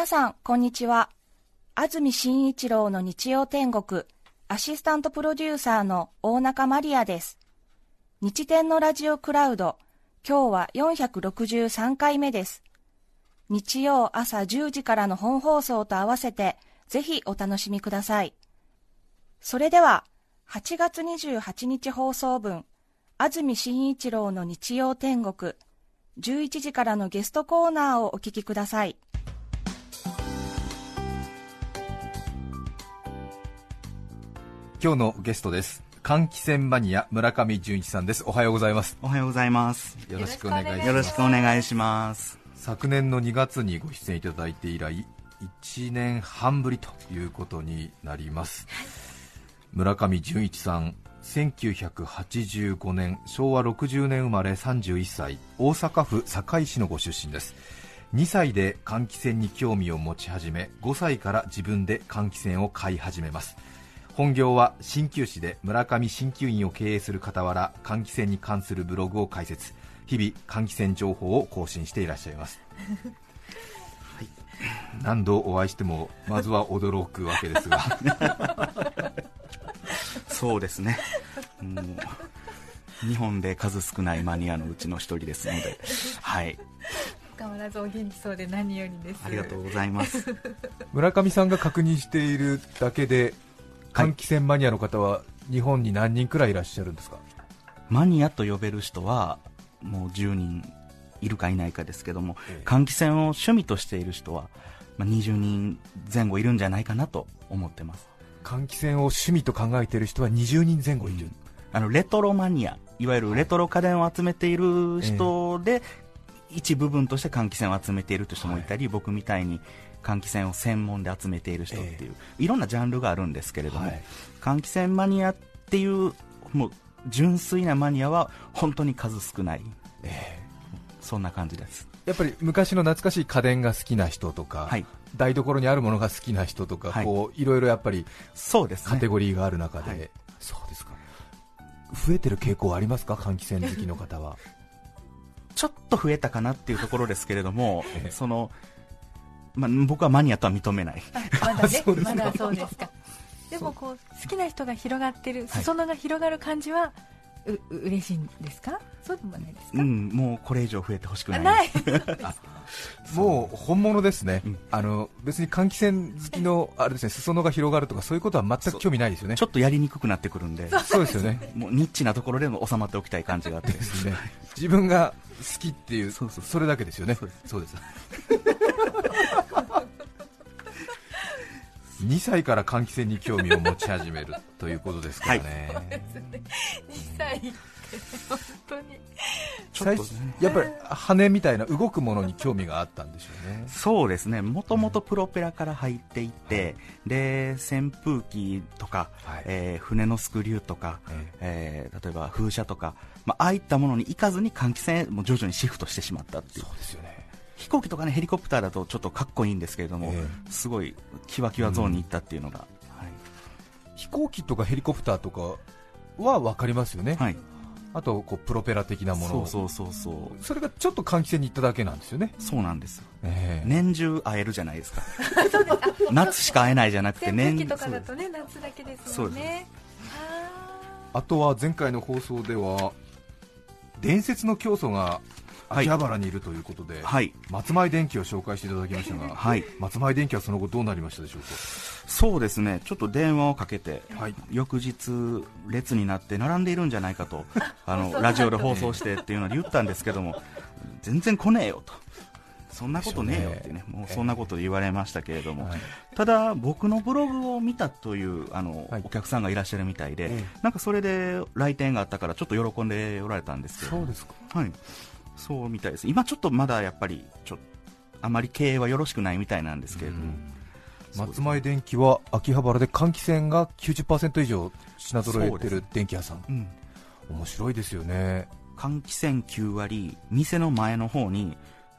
皆さん、こんにちは。安住紳一郎の日曜天国、アシスタントプロデューサーの大中マリアです。日天のラジオクラウド、今日は463回目です。日曜朝10時からの本放送と合わせて、ぜひお楽しみください。それでは、8月28日放送分、安住紳一郎の日曜天国、11時からのゲストコーナーをお聞きください。今日のゲストです。換気扇マニア村上純一さんです。おはようございます。おはようございます。よろしくお願いします。よろしくお願いします。昨年の2月にご出演いただいて以来1年半ぶりということになります。村上純一さん1985年昭和60年生まれ31歳。大阪府堺市のご出身です。2歳で換気扇に興味を持ち始め5歳から自分で換気扇を買い始めます本業は鍼灸師で村上鍼灸院を経営する傍ら換気扇に関するブログを開設。日々換気扇情報を更新していらっしゃいます、何度お会いしてもまずは驚くわけですが。そうですね。もう日本で数少ないマニアのうちの一人ですので、はい、変わらずお元気そうで何よりです。ありがとうございます。村上さんが確認しているだけで換気扇マニアの方は日本に何人くらいいらっしゃるんですか？マニアと呼べる人はもう10人いるかいないかですけども、ええ。換気扇を趣味としている人は、まあ、20人前後いるんじゃないかなと思ってます。換気扇を趣味と考えている人は20人前後いる、あのレトロマニア、いわゆるレトロ家電を集めている人で、一部分として換気扇を集めているという人もいたり、僕みたいに換気扇を専門で集めている人っていう、い。ろんなジャンルがあるんですけれども、はい。換気扇マニアっていう、もう純粋なマニアは本当に数少ない、そんな感じです。やっぱり昔の懐かしい家電が好きな人とか、はい。台所にあるものが好きな人とか、はい。こういろいろやっぱりそうですね。カテ。ゴリーがある中で、はい。そうですか。増えてる傾向はありますか？換気扇好きの方は。ちょっと増えたかなっていうところですけれども ええ、その、まあ、僕はマニアとは認めない。まだ ね。まだそうですか。でもこう好きな人が広がってる裾野が広がる感じはうう嬉しいんですか？そうでもないですか、うん、もうこれ以上増えてほしくない。あない。もう本物ですね、うん。あの別に換気扇好きのあれですね裾野が広がるとかそういうことは全く興味ないですよね。ちょっとやりにくくなってくるんで、そうですよね。もうニッチなところでも収まっておきたい感じがあって。で。すね。自分が好きっていうそうそう。それだけですよね。そうです。そうです 2歳から換気扇に興味を持ち始めるということですからね、2歳って本当に。最ちょっとね。やっぱり羽みたいな動くものに興味があったんでしょうね。そうですね、もともとプロペラから入っていって、で扇風機とか、はい。えー船のスクリューとか、ええ。ー例えば風車とか、まあああいったものに行かずに換気扇へもう徐々にシフトしてしまったっていう。そうですよね飛行機とかねヘリコプターだとちょっとかっこいいんですけれども、えすごいキワキワゾーンに行ったっていうのが、飛行機とかヘリコプターとかは分かりますよね、はい、はい、あとこうプロペラ的なもの。そうそうそうそう。それがちょっと換気扇に行っただけなんですよね、そうなんです。よええ。年中会えるじゃないですか。夏しか会えないじゃなくて年機とかだとね夏だけですもんねああとは前回の放送では伝説の教祖が秋葉原にいるということで、はい。松前電機を紹介していただきましたが、はい。松前電機はその後どうなりましたでしょうそうですね。ちょっと電話をかけて、はい。翌日列になって並んでいるんじゃないかと あのラジオで放送してっていうので言ったんですけども全然来ねえよと。そんなことねえよってねもうそんなこと言われましたけれども、はいただ僕のブログを見たというあの、はい。お客さんがいらっしゃるみたいで、ええ。なんかそれで来店があったからちょっと喜んでおられたんですけど。そうですか。はい、そうみたいです。今ちょっとまだやっぱりちょあまり経営はよろしくないみたいなんですけれども、松前電機は秋葉原で換気扇が90%以上品揃えてる電気屋さん、うん面白いですよね。換気扇9割店の前の方に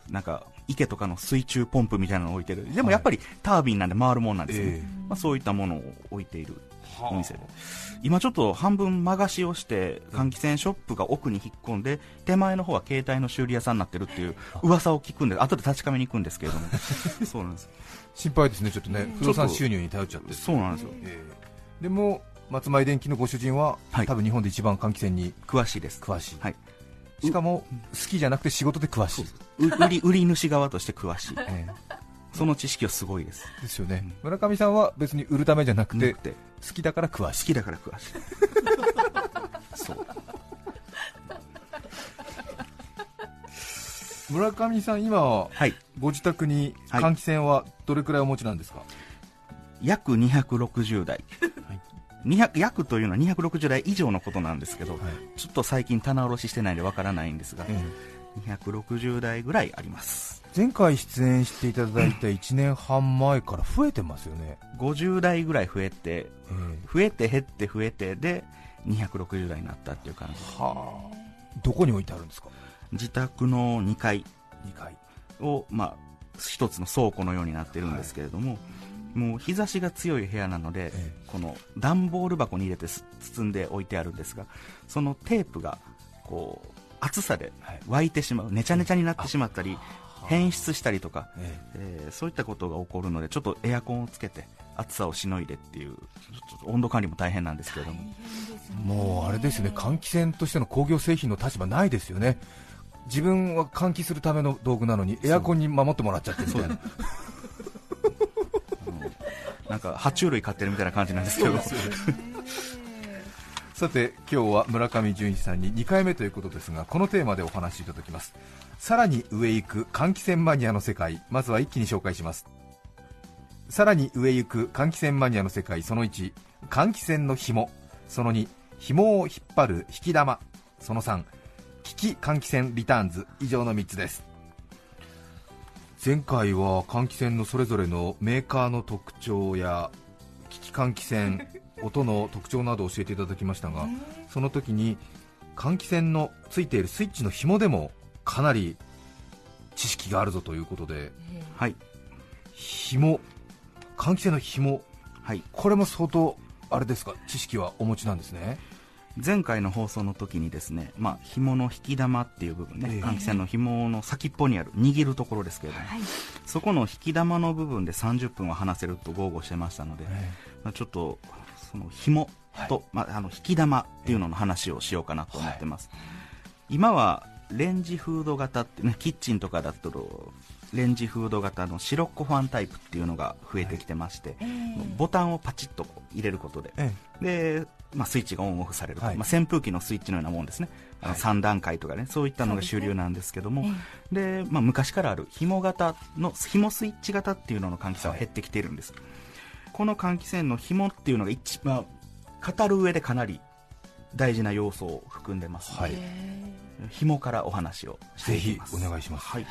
なんか池とかの水中ポンプみたいなのを置いてる。でもやっぱりタービンなんで回るもんなんですよね、え。まあ、そういったものを置いているお店で今ちょっと半分間貸しをして換気扇ショップが奥に引っ込んで手前の方は携帯の修理屋さんになってるっていう噂を聞くんで後で確かめに行くんですけれども。そうなんです心配ですね、ちょっとね、不動産収入に頼っちゃって、そうなんですよ。ええ。でも松前電機のご主人は、はい。多分日本で一番換気扇に詳しいです。詳しい、はい。しかも好きじゃなくて仕事で詳しい、う売り売り主側として詳しい。えその知識はすごいです。えですよね、村上さんは別に売るためじゃなくて好きだから詳しい好きだから詳しいそう。村上さん今ははい。ご自宅にはい。換気扇はどれくらいお持ちなんですか、約260台、200約というのは260台以上のことなんですけど、ちょっと最近棚卸ししてないんでわからないんですが、え260台ぐらいあります。え前回出演していただいた1年半前から増えてますよね、50台ぐらい増えてええ増えて減って増えてで260台になったっていう感じはあ。どこに置いてあるんですか？自宅の2階。2階。を、まあ、一つの倉庫のようになってるんですけれども、もう日差しが強い部屋なので、えこの段ボール箱に入れてす包んで置いてあるんですがそのテープがこう暑さではい。湧いてしまう、ねちゃねちゃになってしまったり変質したりとか、ええ。ーそういったことが起こるのでちょっとエアコンをつけて暑さをしのいでっていうちょっと温度管理も大変なんですけれども、えもうあれですね。換気扇としての工業製品の立場ないですよね。自分は換気するための道具なのにエアコンに守ってもらっちゃってるみたいな。なんか爬虫類飼ってるみたいな感じなんですけどさて今日は村上純一さんに2回目ということですがこのテーマでお話しいただきます。さらに上行く換気扇マニアの世界まずは一気に紹介します。さらに上行く換気扇マニアの世界その1換気扇の紐。その2紐を引っ張る引き玉。その3危機換気扇リターンズ。以上の3つです。前回は換気扇のそれぞれのメーカーの特徴や機器換気扇 音の特徴などを教えていただきましたがその時に換気扇のついているスイッチの紐でもかなり知識があるぞということではい。紐換気扇の紐。はい。これも相当あれですか？知識はお持ちなんですね前回の放送の時にですね、まあ、紐の引き玉っていう部分ね、ええ。換気扇の紐の先っぽにある握るところですけれども、そこの引き玉の部分で30分は話せると豪語してましたので、まあ、ちょっとその紐と、まあ、あの引き玉っていうのの話をしようかなと思ってます、今はレンジフード型ってねキッチンとかだとレンジフード型のシロッコファンタイプっていうのが増えてきてまして、ボタンをパチッと入れることで。え。で、まあ、スイッチがオンオフされると、はい。まあ、扇風機のスイッチのようなもんですね、あのはい。3段階とかねそういったのが主流なんですけども、でまあ、昔からある紐型の紐スイッチ型っていうのの換気扇は減ってきているんです、この換気扇の紐っていうのが一番語る上でかなり大事な要素を含んでますので、はい。紐からお話をしてぜひいきます。お願いします。はい。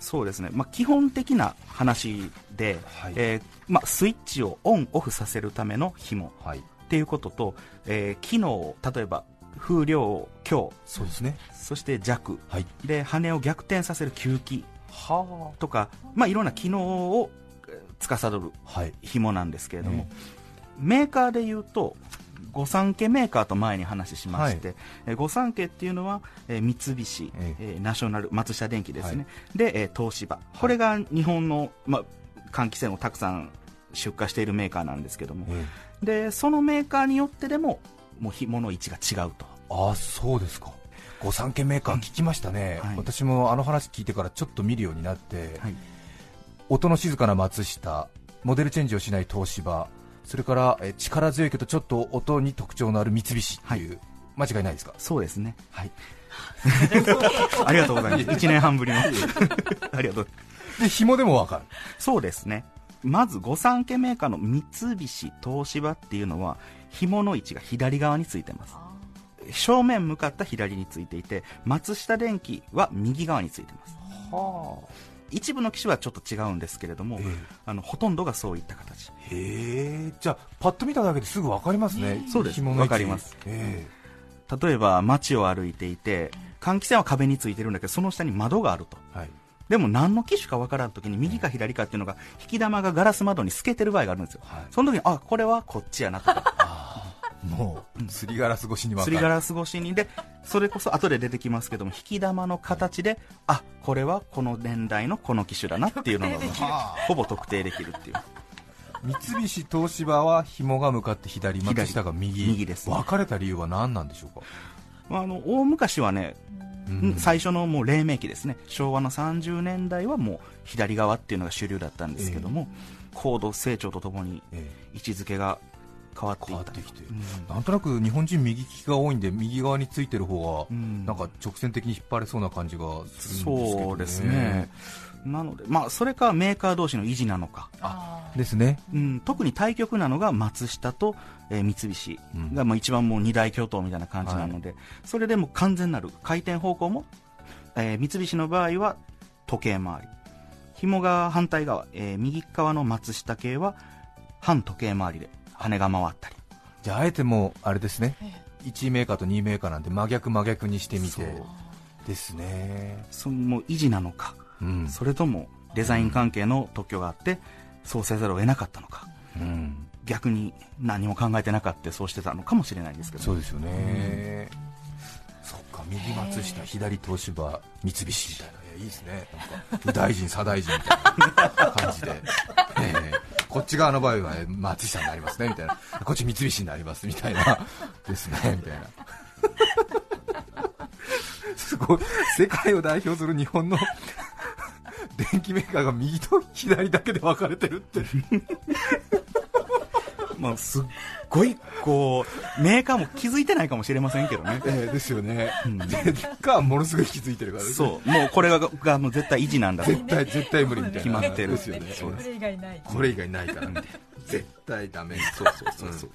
そうですね、まあ、基本的な話で、はい。えーまあ、スイッチをオンオフさせるための紐。はいっていうことと、えー機能を例えば風量強そうですね。そして弱。はい。で羽を逆転させる吸気はとか、まあ、いろんな機能をえー司る紐なんですけれども、メーカーでいうと御三家メーカーと前に話しまして、えー御三家っていうのは、えー三菱、ええ。ーナショナル松下電器ですね、で、えー東芝。これが日本の、まあ、換気扇をたくさん出荷しているメーカーなんですけども、えでそのメーカーによってでももう紐の位置が違うと。ああそうですか。御三家メーカー聞きましたね、はい。私もあの話聞いてからちょっと見るようになって、はい。音の静かな松下モデルチェンジをしない東芝それからえ力強いけどちょっと音に特徴のある三菱っていう、間違いないですか？そうですね。はい。ありがとうございます。1年半ぶりの。ありがとう。で紐でもわかる。そうですねまず御三家メーカーの三菱東芝っていうのは紐の位置が左側についてます。正面向かった左についていて松下電器は右側についてます。は一部の機種はちょっと違うんですけれども、えあのほとんどがそういった形。へえ。じゃあパッと見ただけですぐわかりますね、そうです。紐の位置。わかります。え例えば街を歩いていて換気扇は壁についてるんだけどその下に窓があると。えはいでも何の機種か分からん時に右か左かっていうのが引き玉がガラス窓に透けてる場合があるんですよ、はい。その時にあこれはこっちやなとか。もうすりガラス越しに分かる。すりガラス越しに。でそれこそ後で出てきますけども引き玉の形であこれはこの年代のこの機種だなっていうのが ほぼ特定できるっていう。三菱東芝は紐が向かって左松下が右。右です分かれた理由は何なんでしょうか、まああの大昔はね、うん最初のもう黎明期ですね。昭和の30年代はもう左側っていうのが主流だったんですけども、高度成長とともにえ。位置づけが変わってい変わっったてきて、うん。なんとなく日本人右利きが多いんで右側についてる方が、うん。なんか直線的に引っ張れそうな感じがするんですけど、ね、そうですね。なので、まあ、それかメーカー同士の維持なのか、あですね。うん、特に対極なのが松下と、えー三菱が、まあ、一番もう二大巨頭みたいな感じなので、それでもう完全なる回転方向も、えー三菱の場合は時計回り。紐が反対側、えー右側の松下系は反時計回りで羽が回ったり。じゃああえてもうあれですね。え1メーカーと2メーカーなんで真逆真逆にしてみてそう。ですね。そのもう維持なのか、うん。それともデザイン関係の特許があってそうせざるを得なかったのか。うん。逆に何も考えてなかったそうしてたのかもしれないんですけど。そうですよね、そっか右松下左東芝三菱みたいな。いやいいですね。なんか右大臣左大臣みたいな感じで、ええこっち側の場合は松下になりますねみたいな。こっち三菱になりますみたいな。ですねみたいな。すごい。世界を代表する日本の電機メーカーが右と左だけで分かれてるって。まあ、すっごいこうメーカーも気づいてないかもしれませんけどね。ええですよね、ん。でかものすごい気づいてるからねそう。もうこれががもう絶対維持なんだと。絶対絶対無理みたいな。決まってるですよね。そうこれ以外ない。これ以外ないから絶対ダメ。そうそうそうそう。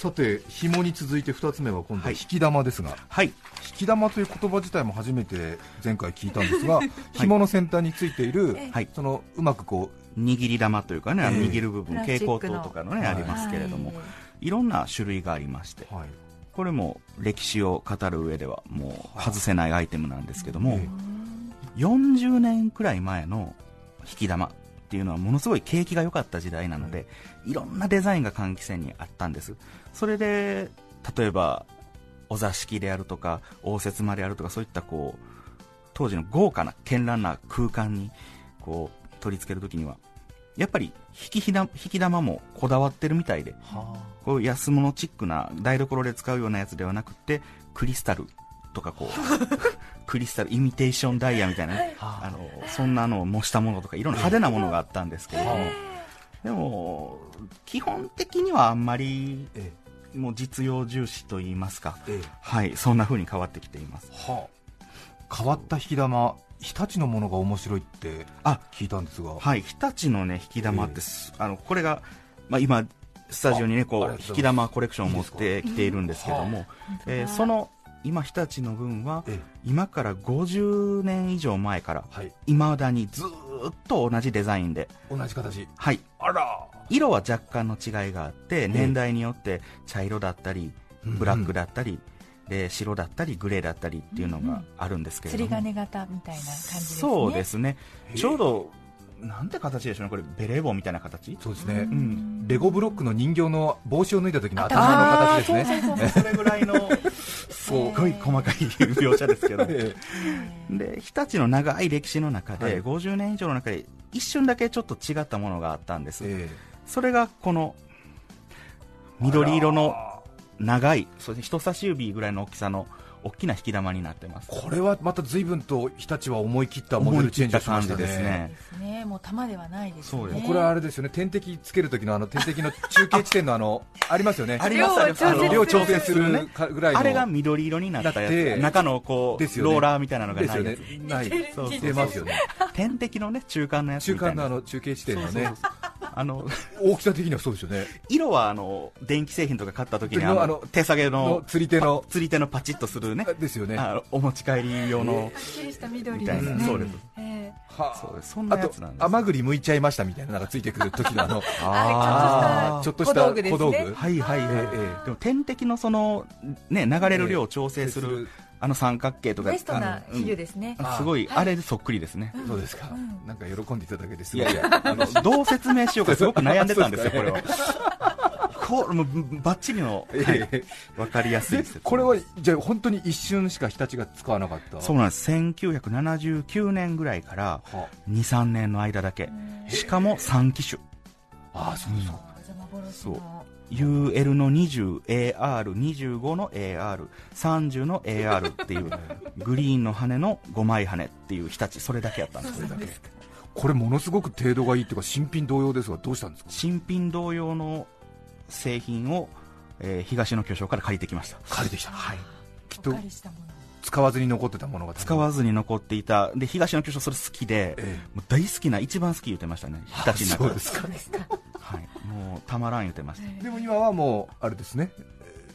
さて紐に続いて2つ目は今度はい。引き玉ですが、はい。引き玉という言葉自体も初めて前回聞いたんですが、紐の先端についている、はい。そのうまくこ握り玉というかね、握る部分蛍光灯とかのね、はい。ありますけれども、はい。い、ろんな種類がありましてう、はい。これも歴史を語る上ではもう外せないアイテムなんですけども、え40年くらい前の引き玉っていうのはものすごい景気が良かった時代なので、いろんなデザインが換気扇にあったんです。それで例えばお座敷であるとか応接間であるとかそういったこう当時の豪華な絢爛な空間にこう取り付けるときにはやっぱり引きひだ引き玉もこだわってるみたいでこういう安物チックな台所で使うようなやつではなくてクリスタルとかこう クリスタルイミテーションダイヤみたいなねあ。のそんなのを模したものとかいろんな派手なものがあったんですけれどもでも基本的にはあんまりえ。もう実用重視といいますかええ。はいそんな風に変わってきています。はあ。変わった引き玉日立のものが面白いってあ聞いたんですが。はい。日立のね引き玉ってす、あのこれが、まあ、今スタジオにねこう引き玉コレクションを持ってきているんですけどもはえーその今日立の分はええ。今から50年以上前からはい。いまだにずーっと同じデザインで。同じ形。はい。あら。色は若干の違いがあって年代によって茶色だったりうん。ブラックだったり、で白だったりグレーだったりっていうのがあるんですけれども、釣り鐘型みたいな感じですね。そうですね。ちょうどなんて形でしょうね。これベレー帽みたいな形そうですね、ん。レゴブロックの人形の帽子を脱いだ時の頭の形ですね。そうそうそう。それぐらいのすごい細かい描写ですけど えで日立の長い歴史の中で、はい。50年以上の中で一瞬だけちょっと違ったものがあったんです、ええ。それがこの緑色の長いそして人差し指ぐらいの大きさの大きな引き玉になってます。これはまた随分と日立は思い切ったモデルチェンジをしましたね。ですね。もう玉ではないですね。そうですこれはあれですよね。点滴つける時のあの点滴の中継地点のあの ありますよね。ありますありますあの量調整すするぐらいの。あれが緑色になったやつ。中のこう、ですよね。ローラーみたいなのがですよね。ない。やつないそうそますよね。点滴のね中間のやつ中みたいな。間のあの中継地点のねあの大きさ的にはそうですよね。色はあの電気製品とか買った時にあのあの手下げのの釣り手の釣り手のパチッとするね。ですよね。はあのお持ち帰り用のはっきりした緑みたいな、ですねそうです。えあ。そうです。そんなやつなんです甘栗剥いちゃいましたみたいなのがついてくる時のあの あちょっとした小道具はいはいはい、ええええ。でも点滴のそのね流れる量を調整するあの三角形とかベストな比喩ですね、すごい、あれそっくりですね、そうですか、なんか喜んでいただけてすいごい。やいやあのどう説明しようかすごく悩んでたんですよこれはこうもうバッチリの、はかりやすいでですこれはじゃあ本当に一瞬しか日立が使わなかった？そうなんです。1979年ぐらいからは23年の間だけ。しかも3機種。ああそうですか、じゃあ幻そう。の UL の 20AR25 の AR30 の AR っていうグリーンの羽の5枚羽っていう日立それだけやったんです。そうですか。これものすごく程度がいいっていうか新品同様ですがどうしたんですか？新品同様の製品を、えー東の巨匠から借りてきました。借りてきた。はい。きっと使わずに残ってたものが。使わずに残っていた。で東の巨匠それ好きで、えもう大好きな一番好き言ってましたね。日立の中そうですかはい、もうたまらん言ってました。でも今はもうあれですね。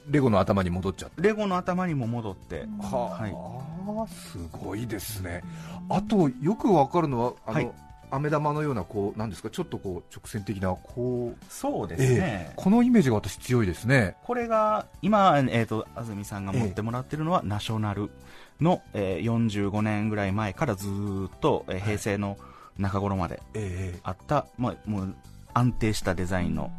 レゴの頭に戻っちゃったレゴの頭にも戻って、はい。すごいですね。あとよくわかるのはあの、はい。飴玉のようなこうなんですか？ちょっとこう直線的なこう。そうですえね。え、このイメージが私強いですね。これが今、えー、と安住さんが持ってもらってるのは、ナショナルの、えー45年ぐらい前からずーっと、えー平成の中頃までえ。あった、まあ、もう安定したデザインの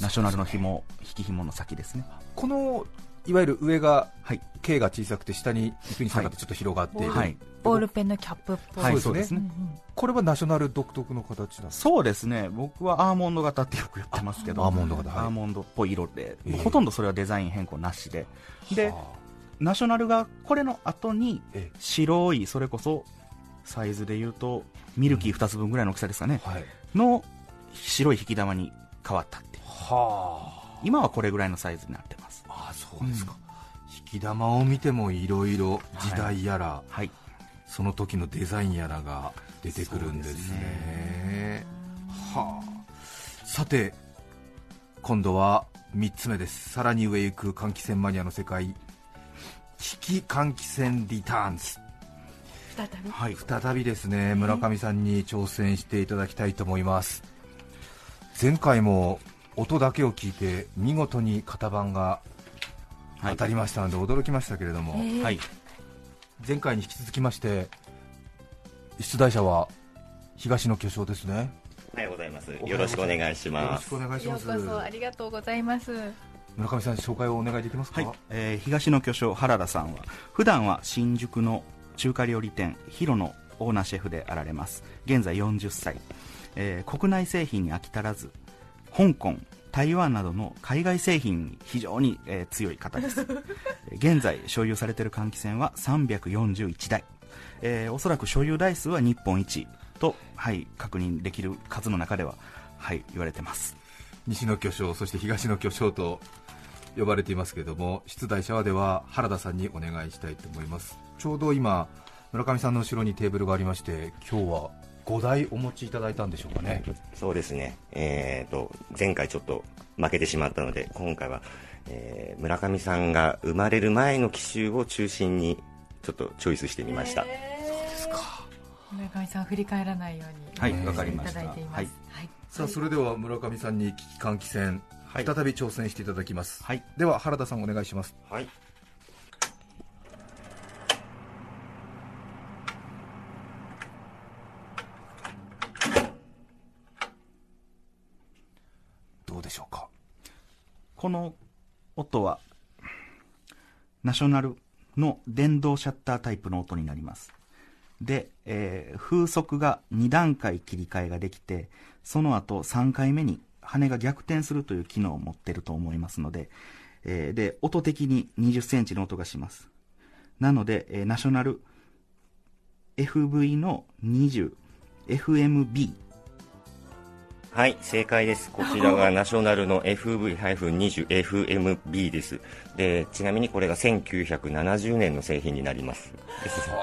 ナショナルの紐引き紐の先ですね。このいわゆる上がはい、K が小さくて下に行くに従ってちょっと広がっている、はい、ボールペンのキャップっぽい、はい、そでね。そううですすね。これはナショナル独特の形なんですそうですね。僕はアーモンド型ってよく言ってますけどアーモンド型はい。アーモンドっぽい色で、ええほとんどそれはデザイン変更なしで。ではナショナルがこれの後にえ白いそれこそサイズで言うとミルキー2つ分ぐらいの大きさですかね、あはい。の白い引き玉に変わったっていう。は今はこれぐらいのサイズになってます。ああそうですか、引き玉を見てもいろいろ時代やら、はい。その時のデザインやらが出てくるんですね。はあ。さて今度は3つ目です。さらに上行く換気扇マニアの世界。引き換気扇リターンズ。再び？はい。再びですね。村上さんに挑戦していただきたいと思います前回も音だけを聞いて見事に型番が当たりましたので驚きましたけれども、えー。はい。前回に引き続きまして出題者は東の巨匠ですね。おはようございます。よろしくお願いしよろします。くお願いします。ようこそありがとうございます。村上さん紹介をお願いできますか、はい、えー東の巨匠原田さんは普段は新宿の中華料理店ヒロのオーナーシェフであられます。現在40歳、えー国内製品に飽き足らず香港台湾などの海外製品に非常に、えー強い方です。えー現在所有されている換気扇は341台、えーおそらく所有台数は日本一と、はい、確認できる数の中では、はい、言われてます。西の巨匠そして東の巨匠と呼ばれていますけれども出題者はでは原田さんにお願いしたいと思います。ちょうど今村上さんの後ろにテーブルがありまして今日は5台お持ちいただいたんでしょうかね。そうですね。えーと、前回ちょっと負けてしまったので、今回は、えー村上さんが生まれる前の機種を中心に、ちょっとチョイスしてみました。ですか。村上さん振り返らないようにはいおわかりました。はい。さあそれでは村上さんに危機換気扇、はい。再び挑戦していただきます、はい。では原田さんお願いします。はい。どうでしょうかこの音はナショナルの電動シャッタータイプの音になります。で、えー風速が2段階切り替えができてその後3回目に羽が逆転するという機能を持ってると思いますので、えーで音的に20センチの音がします。なので、えーナショナル FV の 20FMB はい、正解です。こちらが ナショナルの FV-20FMB です。で、ちなみにこれが1970年の製品になります。ですすごい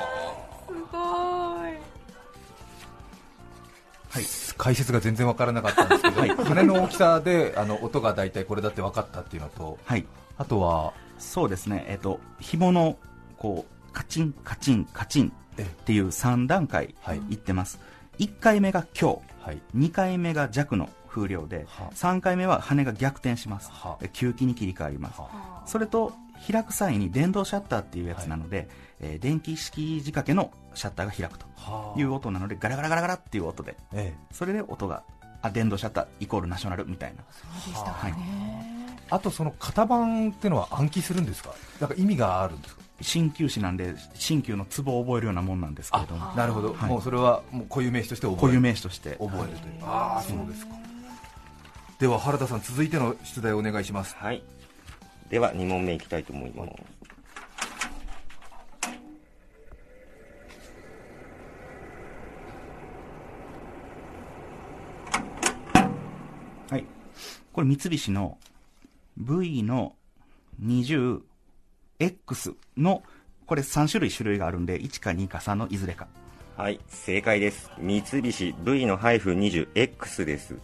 はい解説が全然わからなかったんですけど、羽の大きさであの音が大体これだって分かったっていうのとはいあとはそうですね、えっ、と、紐の、こう、カチン、カチン、カチンえっていう3段階はいいってます。1回目が強、はい。2回目が弱の風量で、はあ。3回目は羽が逆転します、はあ。吸気に切り替わります、はそれと開く際に電動シャッターっていうやつなので、えー電気式仕掛けのシャッターが開くとはいう音なのでガラガラガラガラっていう音でええ。それで音があ電動シャッターイコールナショナルみたいな。そうでしたかね、あとその型番っていうのは暗記するんですか？なんか意味があるんですか？鍼灸師なんで鍼灸のツボを覚えるようなもんなんですけれども。なるほど、はい。もうそれはもう固有名詞として覚える。固有名詞として。覚えるという、ああそうですか。では原田さん続いての出題をお願いします。はい。では、2問目いきたいと思います。はい。これ三菱の V の 20X の、これ3種類種類があるんで、1か2か3のいずれか。はい、正解です。三菱 V の -20X です。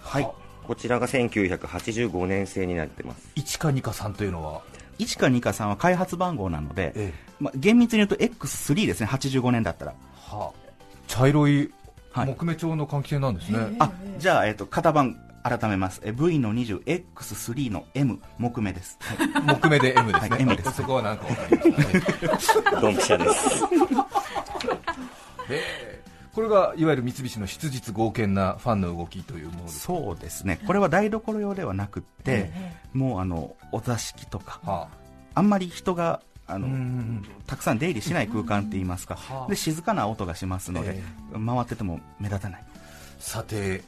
はい。こちらが1985年製になってます。1か2か3というのは？1か2か3は開発番号なので、えまあ、厳密に言うと X3 ですね、85年だったら。はあ、茶色いはい木目調の換気扇なんですね、あ、じゃあ、えっ、と、型番改めます。え V の 20X3 の M、木目です。はい。木目で M ですね、はい M です。そこはなんかわかりました、ね。ドンピシャです。へえこれがいわゆる三菱の質実剛健なファンの動きというものですそうですね。これは台所用ではなくって、もうあの、お座敷とか、はあ。んまり人が、ああ、の、んたくさん出入りしない空間って言いますか、はあ。で静かな音がしますので、回ってても目立たない。さて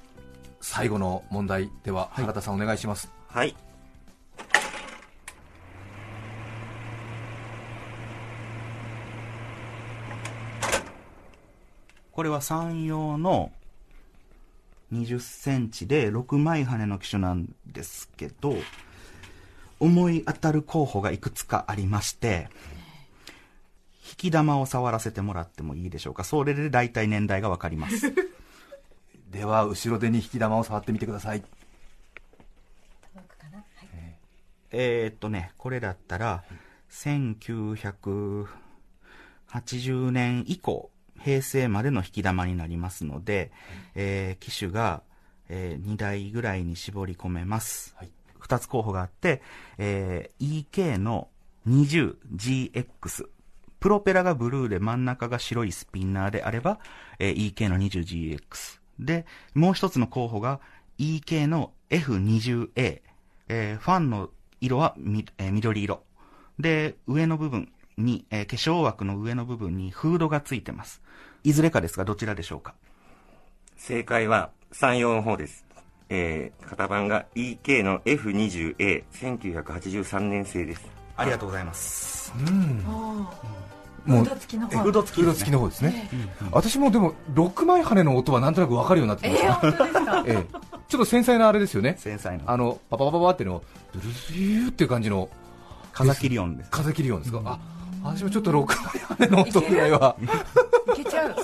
最後の問題では原田さんお願いします、はい。これは山陽の20センチで6枚羽の機種なんですけど、思い当たる候補がいくつかありまして、引き玉を触らせてもらってもいいでしょうか。それで大体年代がわかります。では後ろ手に引き玉を触ってみてくださいえーっとね、これだったら、1980年以降、平成までの引き玉になりますので、えー機種が、え2台ぐらいに絞り込めます。はい2つ候補があって、えー EK の 20GX。プロペラがブルーで真ん中が白いスピンナーであれば、えー EK の 20GX。で、もう一つの候補が EK の F20A。えーファンの色はみ、えー緑色。で、上の部分に、えー化粧枠の上の部分にフードがついてます。いずれかですが、どちらでしょうか？正解は山陽の方です。えー、型番が EK の F20A、1983年製です。ありがとうございます。うんももうフー。ド付きの方ですね、私もでも6枚羽の音はなんとなく分かるようになってきましえー、た、本当ですか？ええ。ちょっと繊細なあれですよね。繊細な。あのパパパパパっていうのをドゥルスユーっていう感じの風切り音です。風切り音ですか、あ私もちょっと6枚羽の音ぐらいは。いけちゃう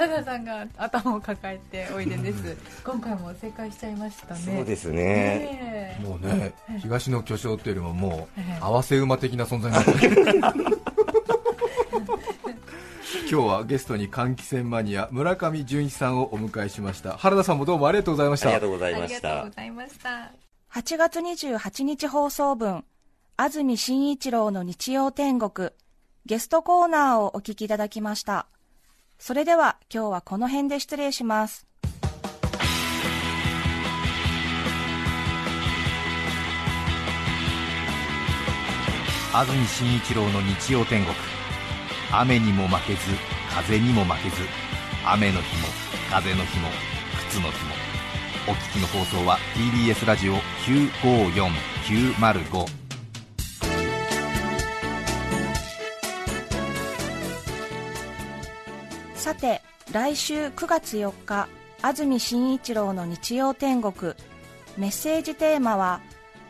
原田さんが頭を抱えておいでです。今回も正解しちゃいましたね。そうですね。もうね東の巨匠っていうよりももうええ合わせ馬的な存在になってる。今日はゲストに換気扇マニア村上純一さんをお迎えしました。原田さんもどうもありがとうございました。ありがとうございあました。りがとうご。ざいました。8月28日放送分、安住紳一郎の日曜天国、ゲストコーナーをお聞きいただきました。それでは今日はこの辺で失礼します。安住紳一郎の日曜天国。雨にも負けず風にも負けず雨の日も風の日も靴の日も。お聞きの放送は TBS ラジオ954905さて、来週9月4日、安住紳一郎の日曜天国、メッセージテーマは、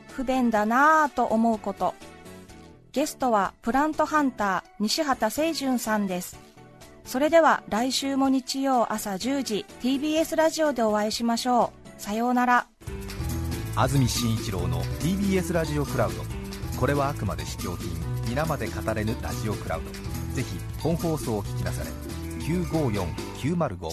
不便だなぁと思うこと。ゲストはプラントハンター西畑清純さんです。それでは来週も日曜朝10時 TBS ラジオでお会いしましょう。さようなら。安住紳一郎の TBS ラジオクラウドこれはあくまで試供品皆まで語れぬラジオクラウドぜひ本放送を聞きなされ九五四九マル五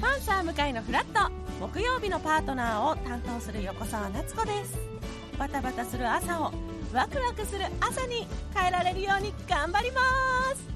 パンサー向かいのフラット。木曜日のパートナーを担当する横澤夏子です。バタバタする朝をワクワクする朝に変えられるように頑張ります。